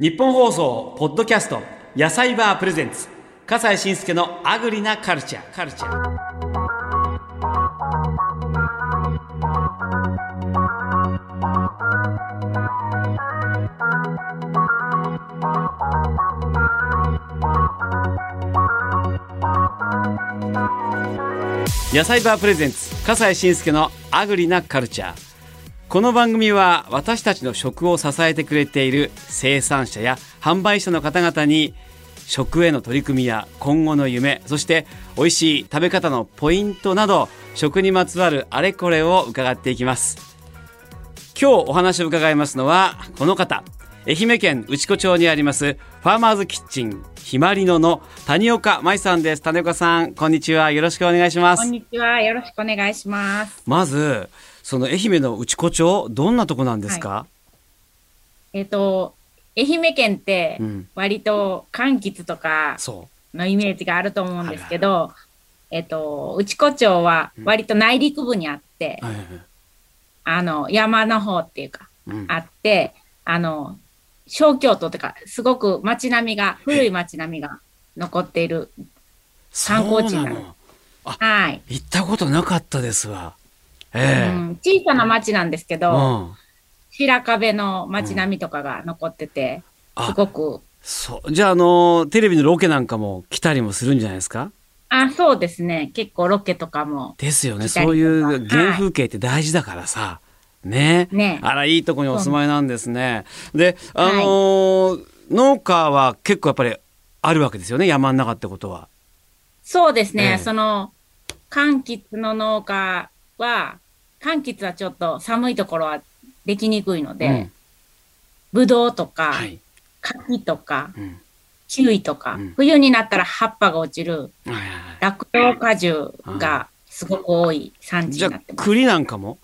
日本放送ポッドキャスト野菜バープレゼンツ。笠西慎介のアグリなカルチャーカルチャー野菜バープレゼンツ笠西慎介のアグリなカルチャーこの番組は私たちの食を支えてくれている生産者や販売者の方々に食への取り組みや今後の夢そして美味しい食べ方のポイントなど食にまつわるあれこれを伺っていきます今日お話を伺いますのはこの方愛媛県内子町にありますファーマーズキッチンひまりのの谷岡舞さんです谷岡さんこんにちはよろしくお願いしますこんにちは。よろしくお願いします。まずその愛媛の内子町どんなとこなんですか、えっ、と、愛媛県ってうん。割と柑橘とかそのイメージがあると思うんですけど、えっ、と、内子町は割と内陸部にあって、う、はいはい。あの、山の方っていうか、うん。あって、あの、小京都とか、すごく街並みが、古い街並みが残っている。観光地なの。はい。行ったことなかったですわうえ。えん、小さな町なんですけうど、ん。白壁の街並みとかが残ってて、あすごく。そう。じゃああのテレビのロケなんかも来たりもするんじゃないですか？あ、そうですね。結構ロケとかも。ですよね。そういう原風景って大事だからさ、ね。ね。あらいいとこにお住まいなんですね。であのー農家は結構やっぱりあるわけですよね？山の中ってことは。そうですね。ええ。その、柑橘の農家は、柑橘はちょっと寒いところはできにくいので、うん。とか、はい、柿とか、うん。キウイとか、うん。冬になったら葉っぱが落ちるはいはいはい。落葉果樹がすごく多い産地になってます。栗なんかも？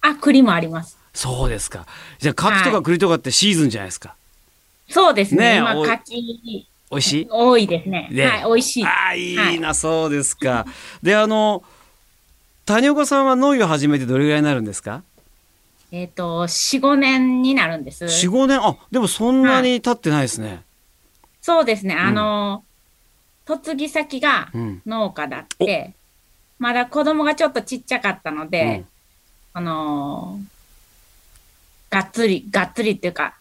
あ、栗もあります。そうですか。じゃあ柿とか栗とかってシーズンじゃないですか、そうですね。今、ねえおい柿美味しい？多いですね。ねはい、美味しい。ああいいな、そうですか。であの谷岡さんは農業始めてどれぐらいになるんですか？えっ、と、4、5年になるんです。45年？あでもそんなに経ってないですね、そうですね。あの、嫁ぎ先がうん。農家だって、まだ子供がちょっとちっちゃかったので、うん。あのーがっつり、がっつりっていうか、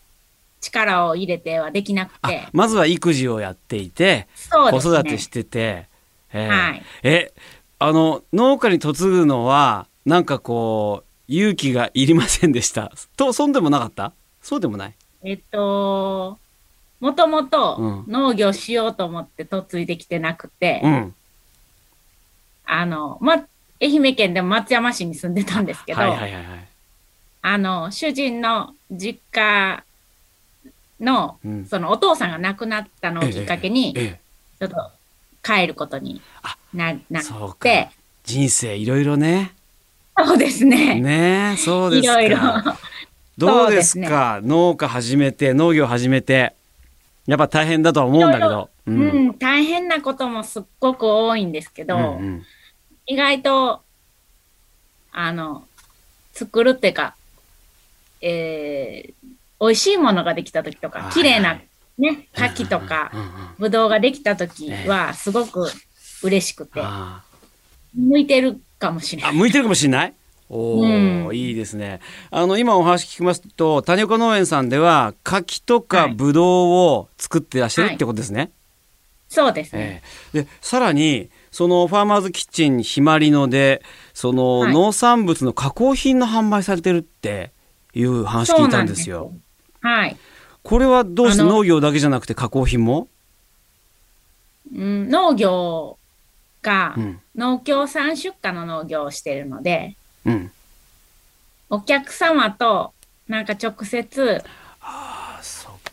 力を入れてはできなくて。あ、まずは育児をやっていて、ね。育てしてて、えー。はい。えあの農家に嫁ぐのはなんかこう勇気がいりませんでした。とそんでもなかった？そうでもない？えっと、もともとうん。農業しようと思って嫁いできてなくて、うん。あの、ま、愛媛県でも松山市に住んでたんですけど、はいはいはいはい。あの、主人の実家の、うん。そのお父さんが亡くなったのをきっかけに、え。ちょっと帰ることに。あななっそうか。て、人生いろいろね。そうですね。ねえそうですか。いろいろ。どうですか？農家始めて農業始めて。やっぱ大変だとは思うんだけど。ううん。ん、大変なこともすっごく多いんですけど、うんうん。意外と、あの、作るっていうか、えー、美味しいものができた時とか、はい綺麗なね、柿とかぶどうができた時は、すごく嬉しくて、あ向いてるかもしれない。あ向いてるかもしれない？おー、うん。いいですね。あの今お話聞きますと谷岡農園さんでは柿とかはい。ぶどうを作ってらっしゃるってことですね、そうですね。ええ。でさらにそのファーマーズキッチンひまりのでそのはい。農産物の加工品の販売されてるっていう話聞いたんですよ。すはい。これはどうして農業だけじゃなくて加工品も、うん、農業が、うん。農協産出荷の農業をしているので、うん、お客様となんか直接、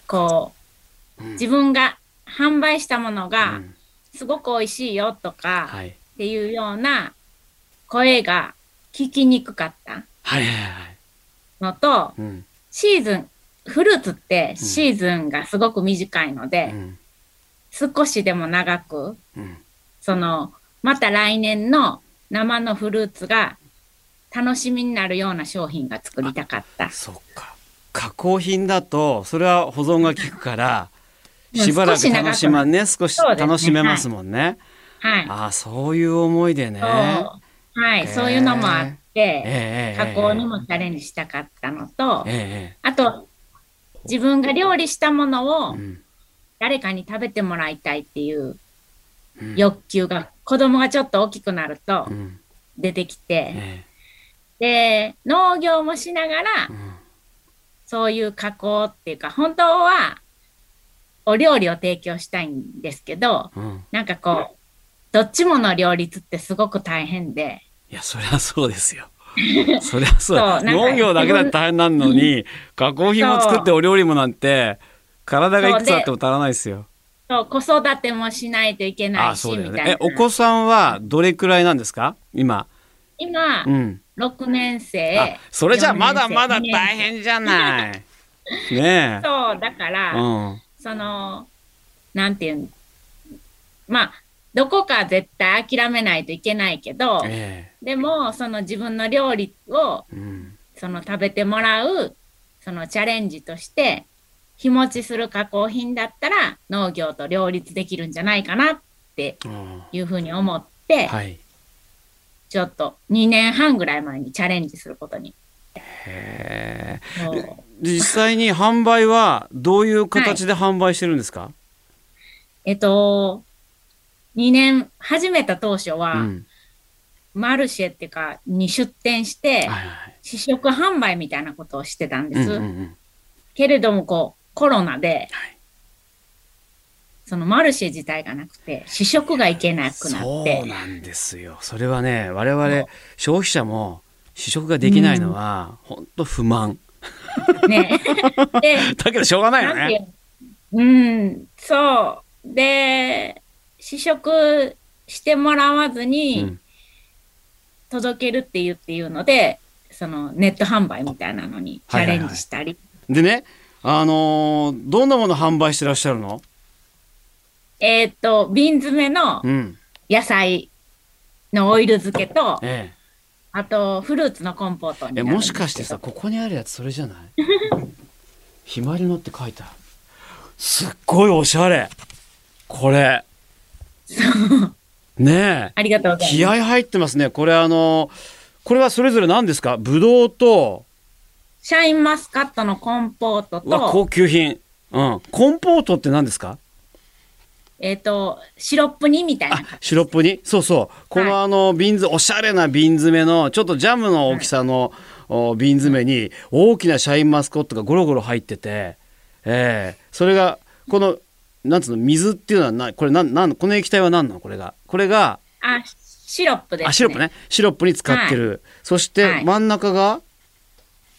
こう、うん。自分が販売したものうがん。すごく美味しいよとかはい。っていうような声が聞きにくかったのと、うん。シーズン、フルーツってシーズンがすごく短いのうで、ん。少しでも長く、うん、その、また来年の生のフルーツが楽しみになるような商品が作りたかった。そうか。加工品だとそれは保存が効くからうんしばらく楽しまね少し楽しめますもんね。はい。ああそういう思いでね。はい、そういうのもあって、ええ加工にもチャレンジしたかったのと、ええあと、自分が料理したものえをうん。誰かに食べてもらいたいっていううん欲求が、子供がちょっと大きくなるとうん。出てきて、えで、農業もしながらえ、うん。そういう加工っていうか、本当はお料理を提供したいんですけど、うん。なんかこう、どっちもの両立ってすごく大変で、いやそりゃそうですよ。そりゃそう。そう農業だけだって大変なのに加工品も作ってお料理もなんて体がいくつあっても足らないですよ。そう子育てもしないといけあないし、あそうだよみたいな。お子さんはどれくらいなんですか？今。今、うん。6年生。あそれじゃあまだまだ4年生大変じゃない。ねえ。そう、だから、うん。その、なんていうん、まあ、どこか絶対諦めないといけないけど、えでも、その自分の料理を、えうん。その食べてもらう、そのチャレンジとして、日持ちする加工品だったら農業と両立できるんじゃないかなってうんいうふうに思って、はい。ちょっと2年半ぐらい前にチャレンジすることに。へえ。実際に販売はどういう形で販売してるんですか？えっと、2年始めた当初は、うん。マルシェっていうか、に出店してはい、はい。試食販売みたいなことをしてたんです。うんうんうん。けれども、こう、コロナで、はいそのマルシェ自体がなくて、試食がいけなくなっそうて、なんですよ。それはね、我々消費者も試食ができないのは、本当不満。ね。で、だけどしょうがないよね。ううん、そう。で、試食してもらわずうにん届けるっていうっていうので、そのネット販売みたいなのにチャレンジしたり、でね、あのーどんなもの販売してらっしゃるの？えーっと、瓶詰めのうん。野菜のオイル漬けと、えあとフルーツのコンポートにえ。もしかしてさ、ここにあるやつそれじゃない？ひまりのって書いてある。すっごいおしゃれ。これ。ねえ。ありがとうござい気ます。合入ってますね。これあのこれはそれぞれ何ですか？ブドウとシャインマスカットのコンポートと、うわ高級品。うん。コンポートって何ですか？えーっと、シロップ煮みたいなあ。シロップにそうそう。このあの瓶詰おしゃれな瓶詰めのちょっとジャムの大きさの、お瓶詰めに大きなシャインマスカットがゴロゴロ入ってて、ええそれがこのなんつうの水っていうのはなこれなんなんこの液体は何なの？これがこれがあ、シロップです、ね。あシロップねシロップに使ってる、そしてはい真ん中が、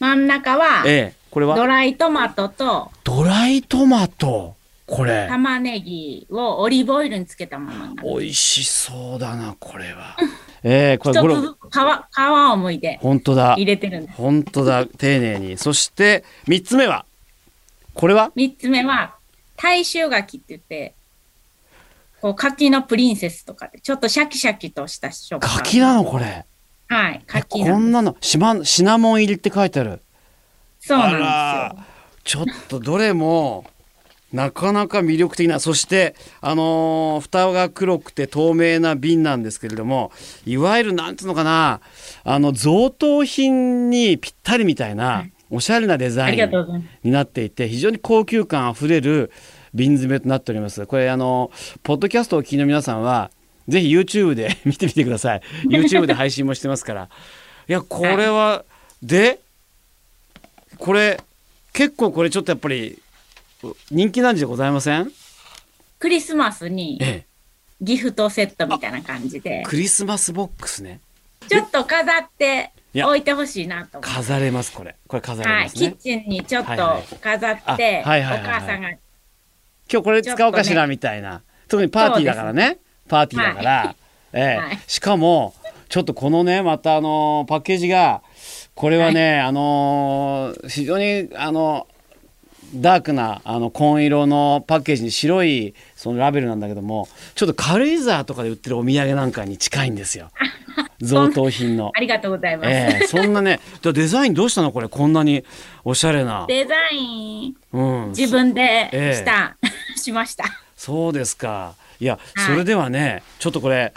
真ん中は、ええこれは？ドライトマトとドライトマト？これ。玉ねぎをオリーブオイルにつけたもの。美味しそうだなこれは。ええこ一れゴロつずつ皮、皮を剥いで本当だ。入れてるんです。本当だ丁寧に。そして三つ目は？これは？三つ目は、大衆柿って言って、こう柿のプリンセスとかで、ちょっとシャキシャキとした食感。柿なのこれはい、え柿。こんなのシマシナモン入りって書いてあるそうなんですよ。ちょっとどれもなかなか魅力的なそしてあのー蓋が黒くて透明な瓶なんですけれどもいわゆるなんつうのかなあの贈答品にぴったりみたいな、はいおしゃれなデザイン。になっていて非常に高級感あふれる瓶詰めとなっておりますこれあのポッドキャストをお聞きの皆さんはぜひ YouTube で 見てみてください。YouTube で配信もしてますから。いやこれは、でこれ結構これちょっとやっぱり人気なんじゃございません？クリスマスにえギフトセットみたいな感じえで、クリスマスボックスね。ちょっと飾って置いてほしいなと。飾れますこれ。これ飾れはい、ますね、キッチンにちょっとはいはい飾って、お母さんが今日これ使おうかしらみたいな、特にパーティーだからねパーティーだから、ええはいしかもちょっとこのねまたあのパッケージがこれはね、あのー非常にあのダークなあの紺色のパッケージに白いそのラベルなんだけどもちょっと軽井沢とかで売ってるお土産なんかに近いんですよ。贈答品のあ。りがとうございます。ええそんなね、でデザインどうしたの？これ、こんなにおしゃれな。デザイン、うん。自分でええした、しました。そうですか。いや、はいそれではね、ちょっとこれ、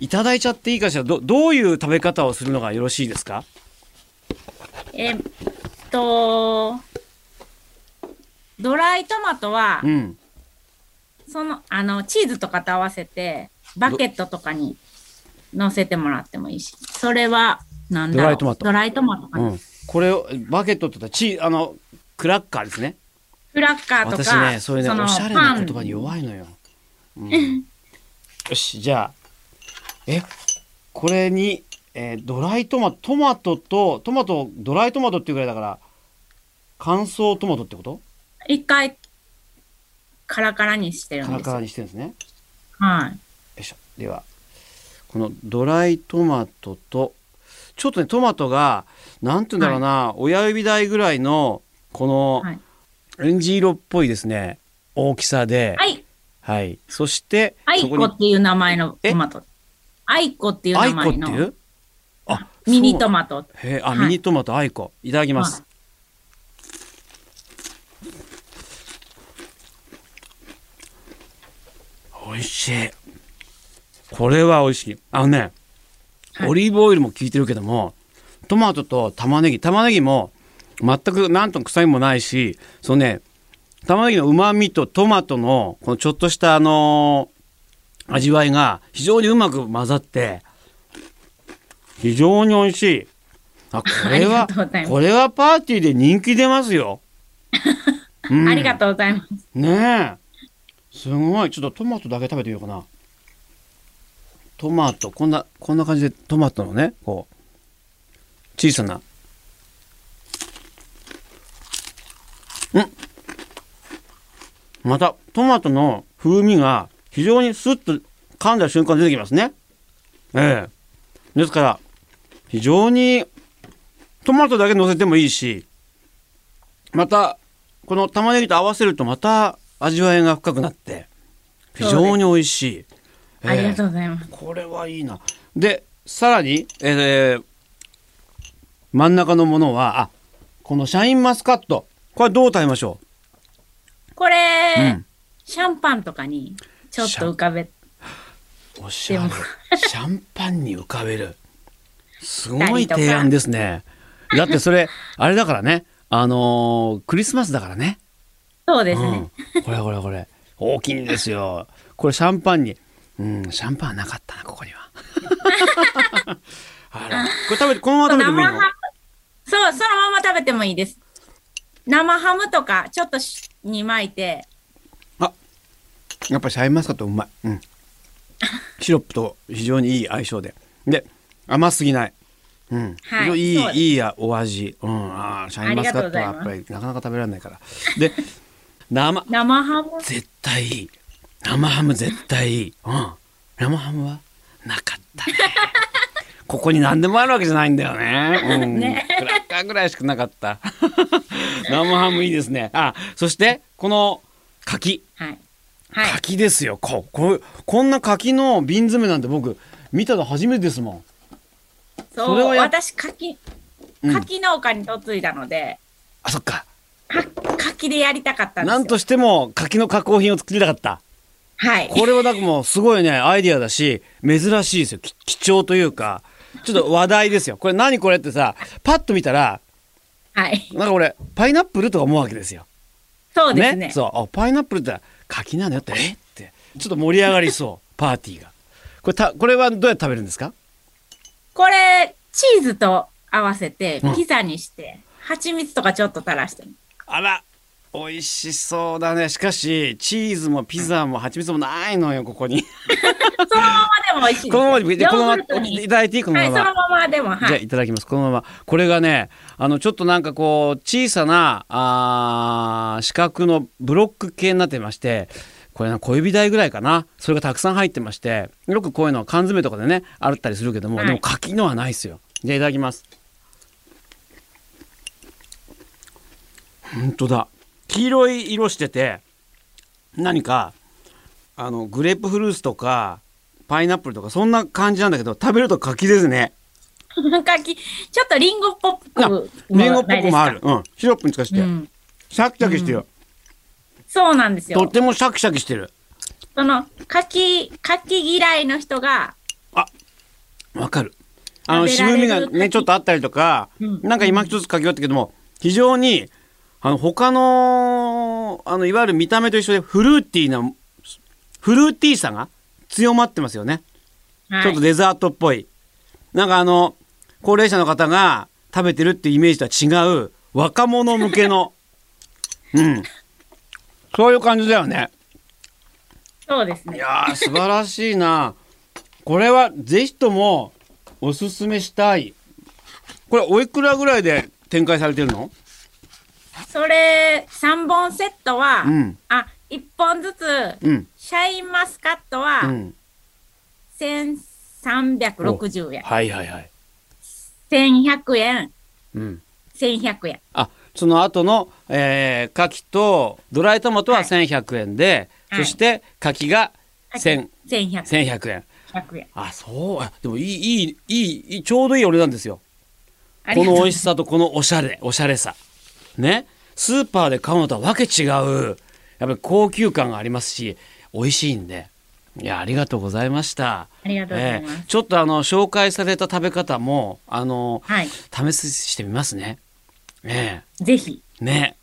いただいちゃっていいかしら。ど、どういう食べ方をするのがよろしいですか？えっと、ドライトマトはう、ん。その、あの、チーズとかと合わせて、バケットとかに乗せてもらってもいいし。それは、なんだろう。ドライトマトドライトマトかな。うん。これを、バケットって言ったら、チー、あの、クラッカーですね。クラッカーとか、私ね、そういうね、のおしゃれな言葉に弱いのよ。うん、よし、じゃあ、え、これに、えードライトマト、トマトと、トマト、ドライトマトっていうぐらいだから、乾燥トマトってこと？一回、カラカラにしてるんですよ。カラカラにしてるんですね。はい。よいしょ。では、このドライトマトと、ちょっとね、トマトが、なんて言うんだろうな、親指大ぐらいの、この、はい。エンジ色っぽいですね、大きさで、はい。はい。そして、アイコっていう名前のトマト。アイコっていう名前のあ、ミニトママト。ト。へえ、あ、はいミニトマト、アイコ。いただきます。美味しい。これは美味しい。あのね、はいオリーブオイルも効いてるけども、トマトと玉ねぎ、玉ねぎも全くなんとも臭みもないし、そのね、玉ねぎの旨味とトマトのこのちょっとしたあのー味わいが非常にうまく混ざって、非常に美味しい。あ、これはこれはパーティーで人気出ますよ。うんありがとうございます。ねえ。すごい。ちょっとトマトだけ食べてみようかな。トマト、こんな、こんな感じでトマトのね、こう、小さな。んまた、トマトの風味が非常にスッと噛んだ瞬間出てきますね。ええ。ですから、非常にトマトだけ乗せてもいいし、また、この玉ねぎと合わせるとまた味わいが深くなって、非常に美味しい。ええありがとうございます。これはいいな。で、さらに、えー真ん中のものは、あ、このシャインマスカット。これどう食べましょこれ、う、うん、シャンパンとかにちょっと浮かべ、おしゃれ。シャンパンに浮かべる。すごい提案ですね。だってそれ、あれだからね。あのークリスマスだからね。そうですね。うん、これこれこれ。大きいんですよ。これシャンパンに。うん、シャンパンはなかったな、ここには。あら。これ食べて、このまま食べてもいいの？そう、そのまま食べてもいいです。生ハムとかちょっとしに巻いて、やっぱシャインマスカットうまい。うん。シロップと非常にいい相性で。で、甘すぎない。うん。はいいいいいやお味。うん。ああ、シャインマスカットはやっぱりなかなか食べられないから。で、生、生ハム、絶対いい。生ハム絶対いい。うん。生ハムはなかったね。ここに何でもあるわけじゃないんだよね。うん。ねクラッカーぐらいしかなかった。生ハムいいですね。あ、そして、この柿。はい。はい。柿ですよこここんな柿の瓶詰めなんて僕見たの初めてですもそう、それは私、柿、うん柿農家に嫁いだので、んあそっかか柿でやりたかったんですよ。なんとしても柿の加工品を作りたかったはい。これはなんかもうすごいねアイディアだし珍しいですよき貴重というかちょっと話題ですよ。これ何これってさパッと見たらはい。なんか俺パイナップルとか思うわけですよ。そうですね。そう。あパイナップルって柿なのよって。えって。ちょっと盛り上がりそう。パーティーが。これたこれはどうやって食べるんですか？これ、チーズと合わせてうん、ピザにして、蜂蜜とかちょっと垂らして。あら美味しそうだね。しかしチーズもピザも蜂蜜もないのよここに。そのままでも美味しい。このままでヨこのままいただいていいこのはい、まま、そのままでも、じゃあはい。いただきます。このまま。これがねあのちょっとなんかこう小さなあー四角のブロック系になってましてこれな小指大ぐらいかな。それがたくさん入ってましてよくこういうのは缶詰とかでねあったりするけども、はい。でも柿のはないですよ。じゃあいただきます。本当だ黄色い色してて何かあのグレープフルーツとかパイナップルとかそんな感じなんだけど食べると柿ですね。柿、ちょっとリンゴっぽあくリンゴっぽくもある。るうん。シロップに使して、うん。シャキシャキしてる、そうなんですとっよ。てもシャキシャキしてる。その、柿、柿嫌いの人が、わかる。あの渋みがねちょっとあったりとか、うん。なんか今一つ書き終わったけども非常にあの他のあのいわゆる見た目と一緒でフルーティーなフルーティーさが強まってますよね、はい。ちょっとデザートっぽい。なんかあの高齢者の方が食べてるってイメージとは違う若者向けの。うん。そういう感じだよね。そうですね。いやー素晴らしいな。これはぜひともおすすめしたい。これおいくらぐらいで展開されてるの？それ3本セットは、うん、あ1本ずつ、うん、シャインマスカットは、うん、1360円。はいはいはい。1100円、うん、1100円。あその後の、えー、牡蠣とドライトマトは1100円で、はい、そして牡蠣が1100円。1100円。あそう。でもいいいいいいちょうどいいお値段ですよ。この美味しさとこのおしゃれおしゃれさ。ね。スーパーで買うのとはわけ違うやっぱり高級感がありますし美味しいんでいやありがとうございましたありがとうございます。ええちょっとあの紹介された食べ方もあのはい。試してみますねえぜひ。えね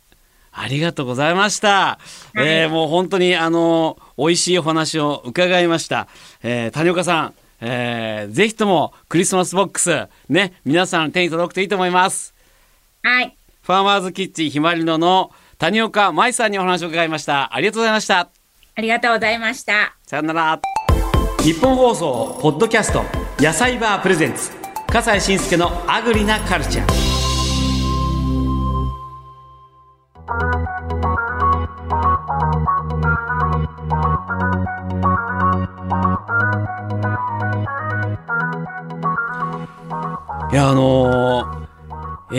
ありがとうございました。えーもう本当にあの美味しいお話を伺いました。えー谷岡さん、えーぜひともクリスマスボックスね皆さんの手に届くといいと思います。はい。ファーマーズキッチンひまりのの谷岡舞さんにお話を伺いました。ありがとうございました。ありがとうございました。さよなら。日本放送ポッドキャスト野菜バープレゼンツ笠西慎介のアグリなカルチャー。いやあのー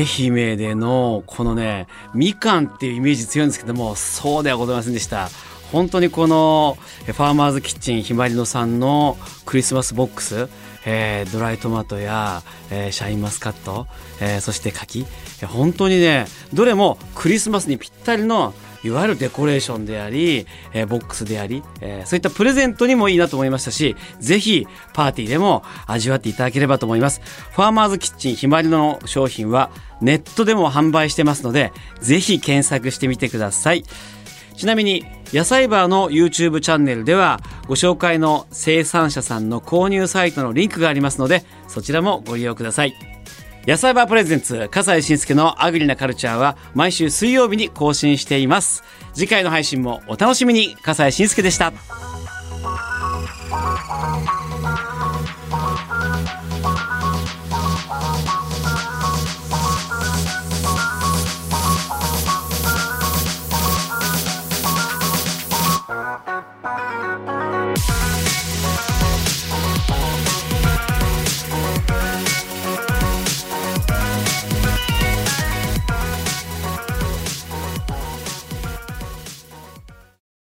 愛媛でのこのねみかんっていうイメージ強いんですけどもそうではございませんでした。本当にこのファーマーズキッチンひまりのさんのクリスマスボックス、えードライトマトや、えーシャインマスカット、えーそして柿え本当にねどれもクリスマスにぴったりのいわゆるデコレーションであり、えーボックスであり、えーそういったプレゼントにもいいなと思いましたし、ぜひパーティーでも味わっていただければと思います。ファーマーズキッチンひまりの商品はネットでも販売してますので、ぜひ検索してみてください。ちなみに、野菜バーの YouTube チャンネルでは、ご紹介の生産者さんの購入サイトのリンクがありますので、そちらもご利用ください。野菜バープレゼンツ、笠西慎介のアグリなカルチャーは毎週水曜日に更新しています。次回の配信もお楽しみに、笠西慎介でした。